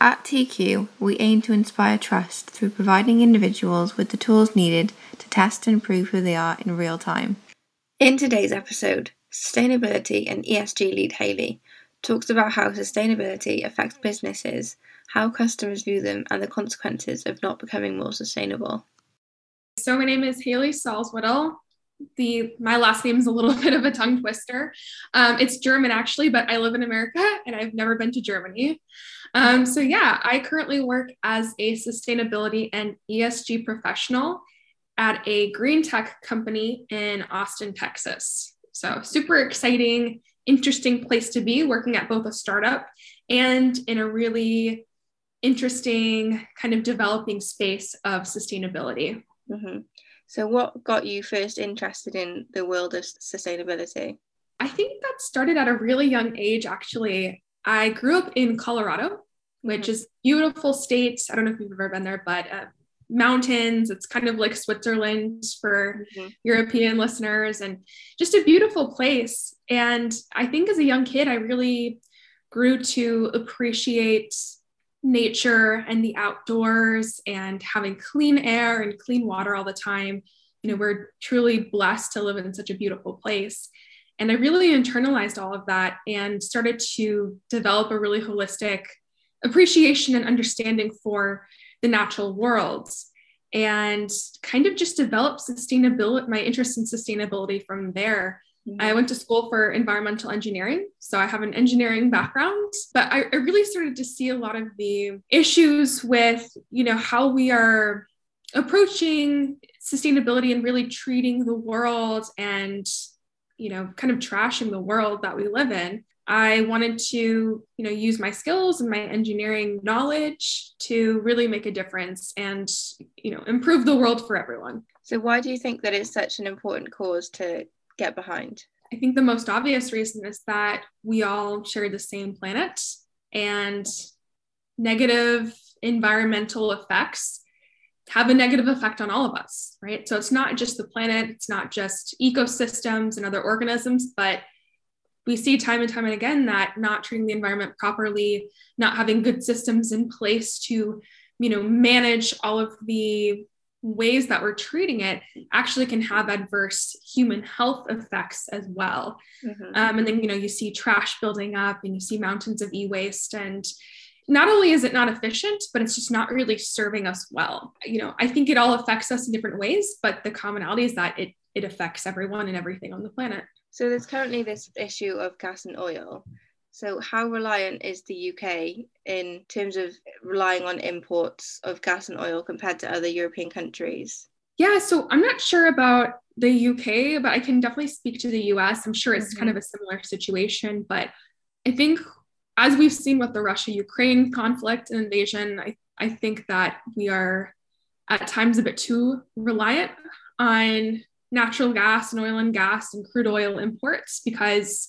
At TiiQu, we aim to inspire trust through providing individuals with the tools needed to test and prove who they are in real time. In today's episode, sustainability and ESG lead Haley talks about how sustainability affects businesses, how customers view them, and the consequences of not becoming more sustainable. So, my name is Haley Salzwedel the my last name is a little bit of a tongue twister. Um, it's German actually, but I live in America and I've never been to Germany. Um, so yeah, I currently work as a sustainability and ESG professional at a green tech company in Austin, Texas. So super exciting, interesting place to be working at both a startup and in a really interesting kind of developing space of sustainability. Mm-hmm. So, what got you first interested in the world of sustainability? I think that started at a really young age, actually. I grew up in Colorado, which mm-hmm. is beautiful state. I don't know if you've ever been there, but uh, mountains. It's kind of like Switzerland for mm-hmm. European listeners, and just a beautiful place. And I think as a young kid, I really grew to appreciate nature and the outdoors and having clean air and clean water all the time. You know, we're truly blessed to live in such a beautiful place. And I really internalized all of that and started to develop a really holistic appreciation and understanding for the natural worlds and kind of just developed sustainability, my interest in sustainability from there. Mm-hmm. I went to school for environmental engineering. So I have an engineering background, but I, I really started to see a lot of the issues with, you know, how we are approaching sustainability and really treating the world and, you know, kind of trashing the world that we live in. I wanted to, you know, use my skills and my engineering knowledge to really make a difference and, you know, improve the world for everyone. So why do you think that it's such an important cause to get behind? I think the most obvious reason is that we all share the same planet and negative environmental effects have a negative effect on all of us, right? So it's not just the planet, it's not just ecosystems and other organisms, but we see time and time and again that not treating the environment properly, not having good systems in place to, you know, manage all of the ways that we're treating it actually can have adverse human health effects as well. Mm-hmm. Um, and then, you know, you see trash building up and you see mountains of e waste. And not only is it not efficient, but it's just not really serving us well. You know, I think it all affects us in different ways, but the commonality is that it, it affects everyone and everything on the planet. So there's currently this issue of gas and oil. So, how reliant is the UK in terms of relying on imports of gas and oil compared to other European countries? Yeah, so I'm not sure about the UK, but I can definitely speak to the US. I'm sure it's mm-hmm. kind of a similar situation, but I think as we've seen with the Russia Ukraine conflict and invasion, I, I think that we are at times a bit too reliant on natural gas and oil and gas and crude oil imports because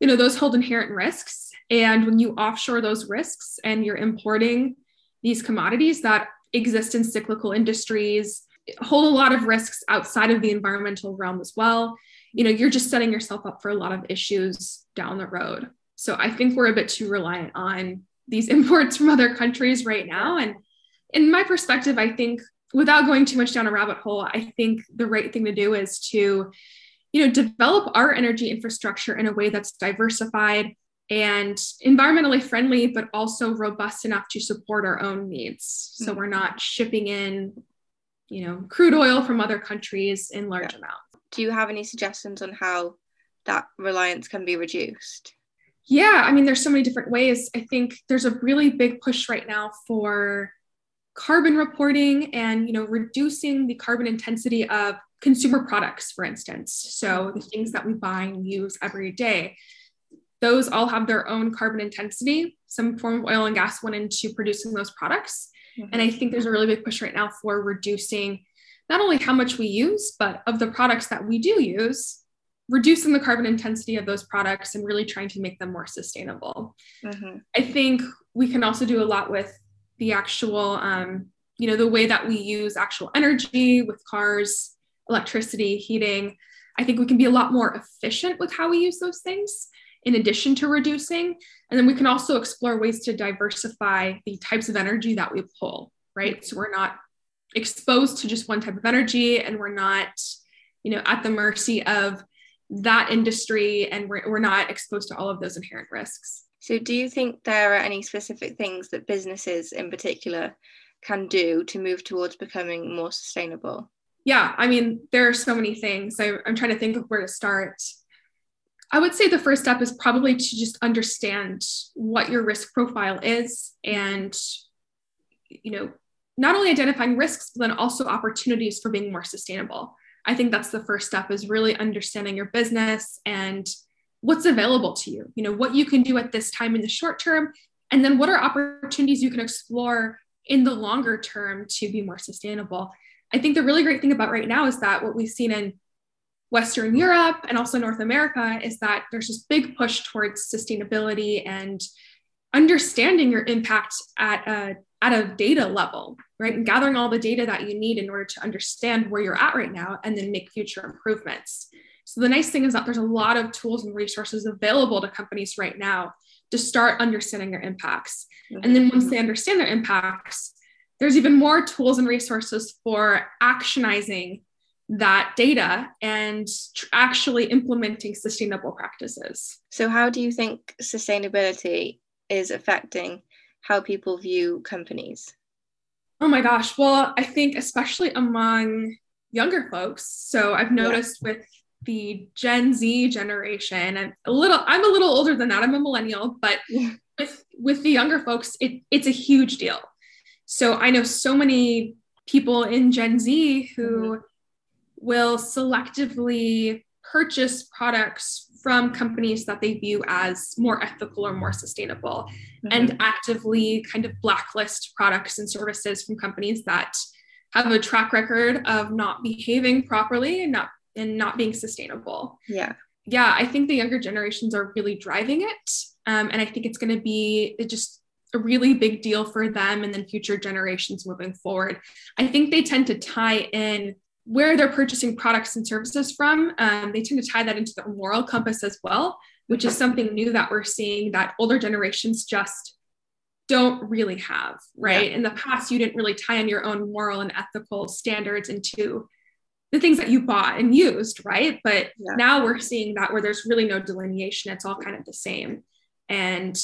you know those hold inherent risks. And when you offshore those risks and you're importing these commodities that exist in cyclical industries hold a lot of risks outside of the environmental realm as well. You know you're just setting yourself up for a lot of issues down the road so i think we're a bit too reliant on these imports from other countries right now and in my perspective i think without going too much down a rabbit hole i think the right thing to do is to you know, develop our energy infrastructure in a way that's diversified and environmentally friendly, but also robust enough to support our own needs. So mm-hmm. we're not shipping in, you know, crude oil from other countries in large yeah. amounts. Do you have any suggestions on how that reliance can be reduced? Yeah, I mean, there's so many different ways. I think there's a really big push right now for carbon reporting and you know reducing the carbon intensity of consumer products, for instance. So the things that we buy and use every day, those all have their own carbon intensity. Some form of oil and gas went into producing those products. Mm-hmm. And I think there's a really big push right now for reducing not only how much we use, but of the products that we do use, reducing the carbon intensity of those products and really trying to make them more sustainable. Mm-hmm. I think we can also do a lot with the actual, um, you know, the way that we use actual energy with cars electricity, heating. I think we can be a lot more efficient with how we use those things in addition to reducing. And then we can also explore ways to diversify the types of energy that we pull, right? So we're not exposed to just one type of energy and we're not, you know, at the mercy of that industry and we're, we're not exposed to all of those inherent risks. So, do you think there are any specific things that businesses in particular can do to move towards becoming more sustainable? Yeah, I mean, there are so many things. I, I'm trying to think of where to start. I would say the first step is probably to just understand what your risk profile is and, you know, not only identifying risks, but then also opportunities for being more sustainable. I think that's the first step is really understanding your business and what's available to you, you know, what you can do at this time in the short term, and then what are opportunities you can explore in the longer term to be more sustainable. I think the really great thing about right now is that what we've seen in Western Europe and also North America is that there's this big push towards sustainability and understanding your impact at a at a data level, right? And gathering all the data that you need in order to understand where you're at right now and then make future improvements. So the nice thing is that there's a lot of tools and resources available to companies right now to start understanding their impacts. And then once they understand their impacts, there's even more tools and resources for actionizing that data and actually implementing sustainable practices. So, how do you think sustainability is affecting how people view companies? Oh my gosh. Well, I think especially among younger folks. So I've noticed yeah. with the Gen Z generation and a little I'm a little older than that. I'm a millennial, but yeah. with with the younger folks, it, it's a huge deal. So I know so many people in Gen Z who mm-hmm. will selectively purchase products from companies that they view as more ethical or more sustainable mm-hmm. and actively kind of blacklist products and services from companies that have a track record of not behaving properly and not and not being sustainable. Yeah. Yeah, I think the younger generations are really driving it. Um, and I think it's going to be just a really big deal for them and then future generations moving forward. I think they tend to tie in where they're purchasing products and services from, um, they tend to tie that into their moral compass as well, which is something new that we're seeing that older generations just don't really have, right? Yeah. In the past, you didn't really tie in your own moral and ethical standards into the things that you bought and used, right? But yeah. now we're seeing that where there's really no delineation, it's all kind of the same. And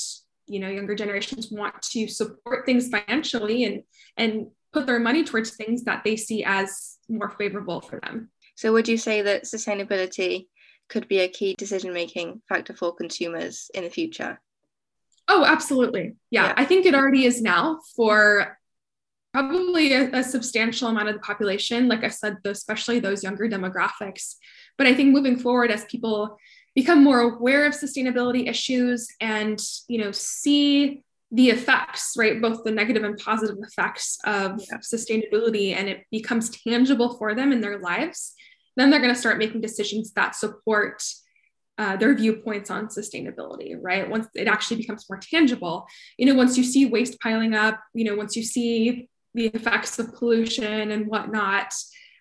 you know, younger generations want to support things financially and and put their money towards things that they see as more favorable for them. So, would you say that sustainability could be a key decision making factor for consumers in the future? Oh, absolutely. Yeah, yeah. I think it already is now for probably a, a, substantial amount of the population. Like I said, especially those younger demographics. But I think moving forward, as people become more aware of sustainability issues and you know see the effects, right? Both the negative and positive effects of yeah. sustainability, and it becomes tangible for them in their lives, then they're going to start making decisions that support uh, their viewpoints on sustainability, right? Once it actually becomes more tangible, you know, once you see waste piling up, you know, once you see the effects of pollution and whatnot,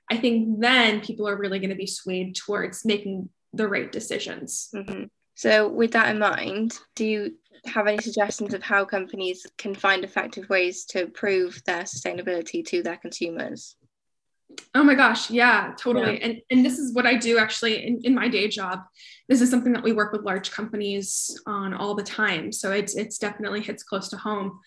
I think then people are really going to be swayed towards making the right decisions. Mm-hmm. So, with that in mind, do you have any suggestions of how companies can find effective ways to prove their sustainability to their consumers? Oh my gosh, yeah, totally. Yeah. And and this is what I do actually in, in my day job. This is something that we work with large companies on all the time. So it's it's definitely hits close to home.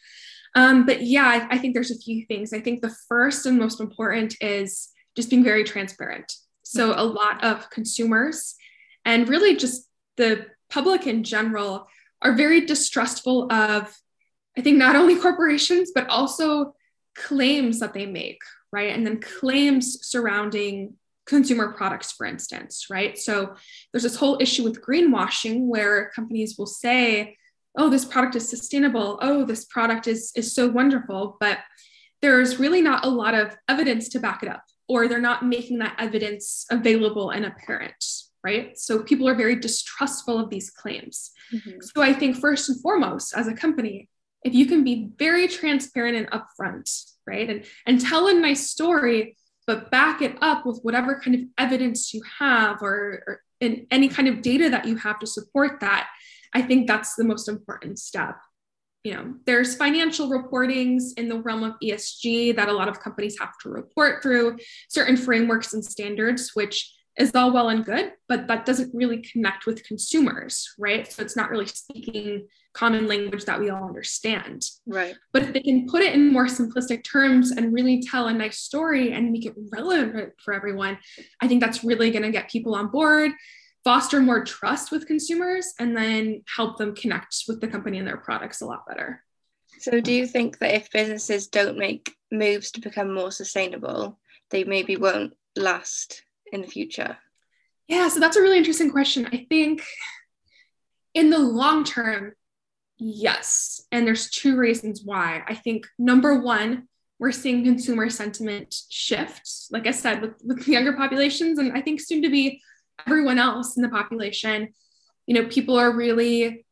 Um, but yeah, I, I think there's a few things. I think the first and most important is just being very transparent. So a lot of consumers and really just the public in general are very distrustful of, I think, not only corporations, but also claims that they make, right? And then claims surrounding consumer products, for instance, right? So there's this whole issue with greenwashing where companies will say, oh, this product is sustainable. Oh, this product is, is so wonderful. But there's really not a lot of evidence to back it up, or they're not making that evidence available and apparent, right? So people are very distrustful of these claims. Mm-hmm. So I think first and foremost, as a company, if you can be very transparent and upfront, right, and and tell a nice story, but back it up with whatever kind of evidence you have or, or in any kind of data that you have to support that, I think that's the most important step. You know, there's financial reportings in the realm of ESG that a lot of companies have to report through certain frameworks and standards, which is all well and good, but that doesn't really connect with consumers, right? So it's not really speaking common language that we all understand. Right. But if they can put it in more simplistic terms and really tell a nice story and make it relevant for everyone, I think that's really going to get people on board, foster more trust with consumers, and then help them connect with the company and their products a lot better. So, do you think that if businesses don't make moves to become more sustainable, they maybe won't last in the future? Yeah, so that's a really interesting question. I think in the long term, yes. And there's two reasons why. I think number one, we're seeing consumer sentiment shift, like I said, with, with younger populations, and I think soon to be everyone else in the population. You know, people are really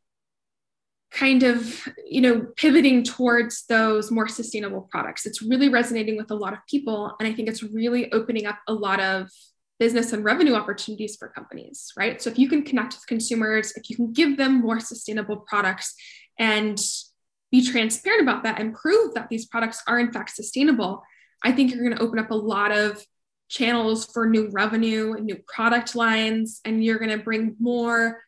kind of you know pivoting towards those more sustainable products it's really resonating with a lot of people and i think it's really opening up a lot of business and revenue opportunities for companies, right? So if you can connect with consumers, if you can give them more sustainable products and be transparent about that and prove that these products are in fact sustainable, I think you're going to open up a lot of channels for new revenue and new product lines, and you're going to bring more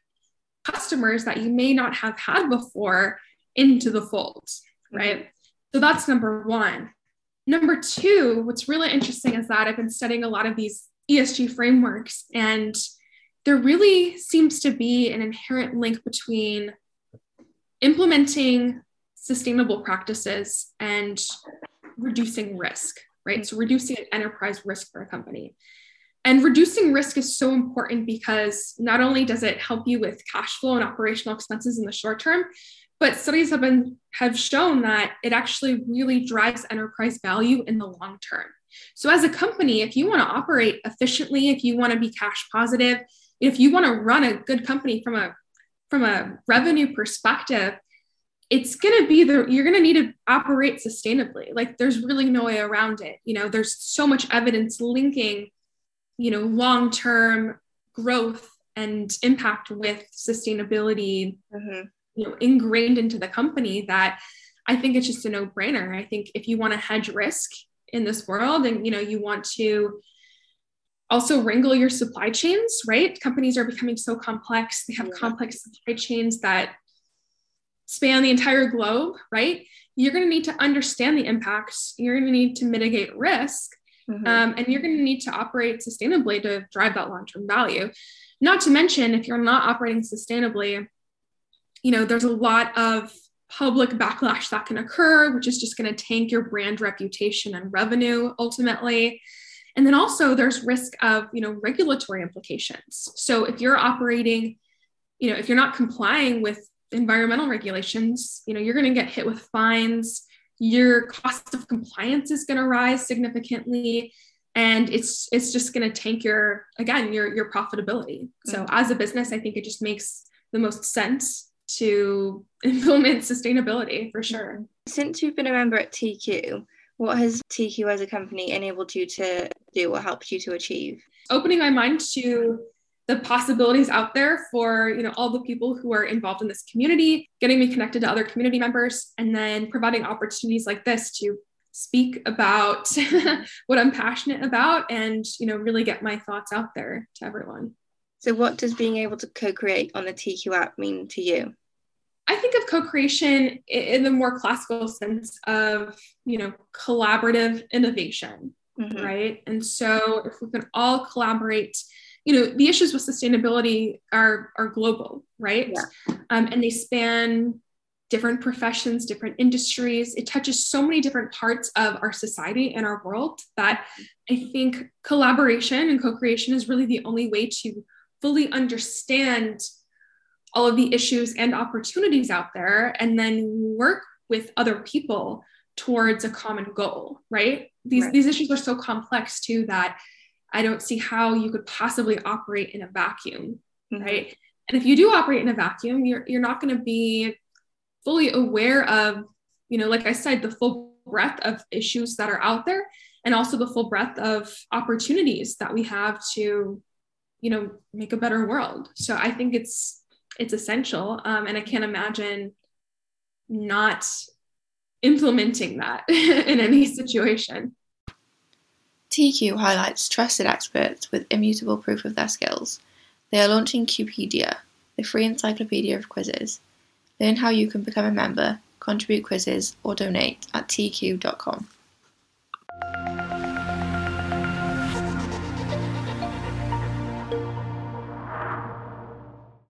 customers that you may not have had before into the fold, mm-hmm. right? So that's number one. Number two, what's really interesting is that I've been studying a lot of these ESG frameworks. And there really seems to be an inherent link between implementing sustainable practices and reducing risk, right? So, reducing enterprise risk for a company. And reducing risk is so important because not only does it help you with cash flow and operational expenses in the short term, but studies have been have shown that it actually really drives enterprise value in the long term. So, as a company, if you want to operate efficiently, if you want to be cash positive, if you want to run a good company from a from a revenue perspective, it's going to be the you're going to need to operate sustainably. Like there's really no way around it. You know, there's so much evidence linking, you know, long-term growth and impact with sustainability, mm-hmm. you know, ingrained into the company that I think it's just a no-brainer. I think if you want to hedge risk, in this world. And you know you want to also wrangle your supply chains right? Companies are becoming so complex. They have yeah. complex supply chains that span the entire globe right? You're going to need to understand the impacts. You're going to need to mitigate risk mm-hmm. um, and you're going to need to operate sustainably to drive that long-term value. Not to mention if you're not operating sustainably you know there's a lot of public backlash that can occur, which is just going to tank your brand reputation and revenue ultimately. And then also there's risk of, you know, regulatory implications. So if you're operating, you know, if you're not complying with environmental regulations, you know, you're going to get hit with fines. Your cost of compliance is going to rise significantly and it's it's just going to tank your again your your profitability. So mm-hmm. as a business, I think it just makes the most sense to implement sustainability for mm-hmm. sure. Since you've been a member at TiiQu, what has TiiQu as a company enabled you to do? What helped you to achieve? Opening my mind to the possibilities out there for you know all the people who are involved in this community getting me connected to other community members and then providing opportunities like this to speak about what i'm passionate about and you know really get my thoughts out there to everyone so what does being able to co-create on the TiiQu app mean to you I think of co-creation in the more classical sense of, you know, collaborative innovation, mm-hmm. right? And so if we can all collaborate, you know, the issues with sustainability are are global, right? Yeah. Um, and they span different professions, different industries. It touches so many different parts of our society and our world that I think collaboration and co-creation is really the only way to fully understand all of the issues and opportunities out there and then work with other people towards a common goal right these right. these issues are so complex too that i don't see how you could possibly operate in a vacuum mm-hmm. right and if you do operate in a vacuum you're you're not going to be fully aware of you know like i said the full breadth of issues that are out there and also the full breadth of opportunities that we have to you know make a better world so i think it's it's essential. Um, and I can't imagine not implementing that in any situation. TiiQu highlights trusted experts with immutable proof of their skills. They are launching Qpedia, the free encyclopedia of quizzes. Learn how you can become a member, contribute quizzes, or donate at TiiQu.com.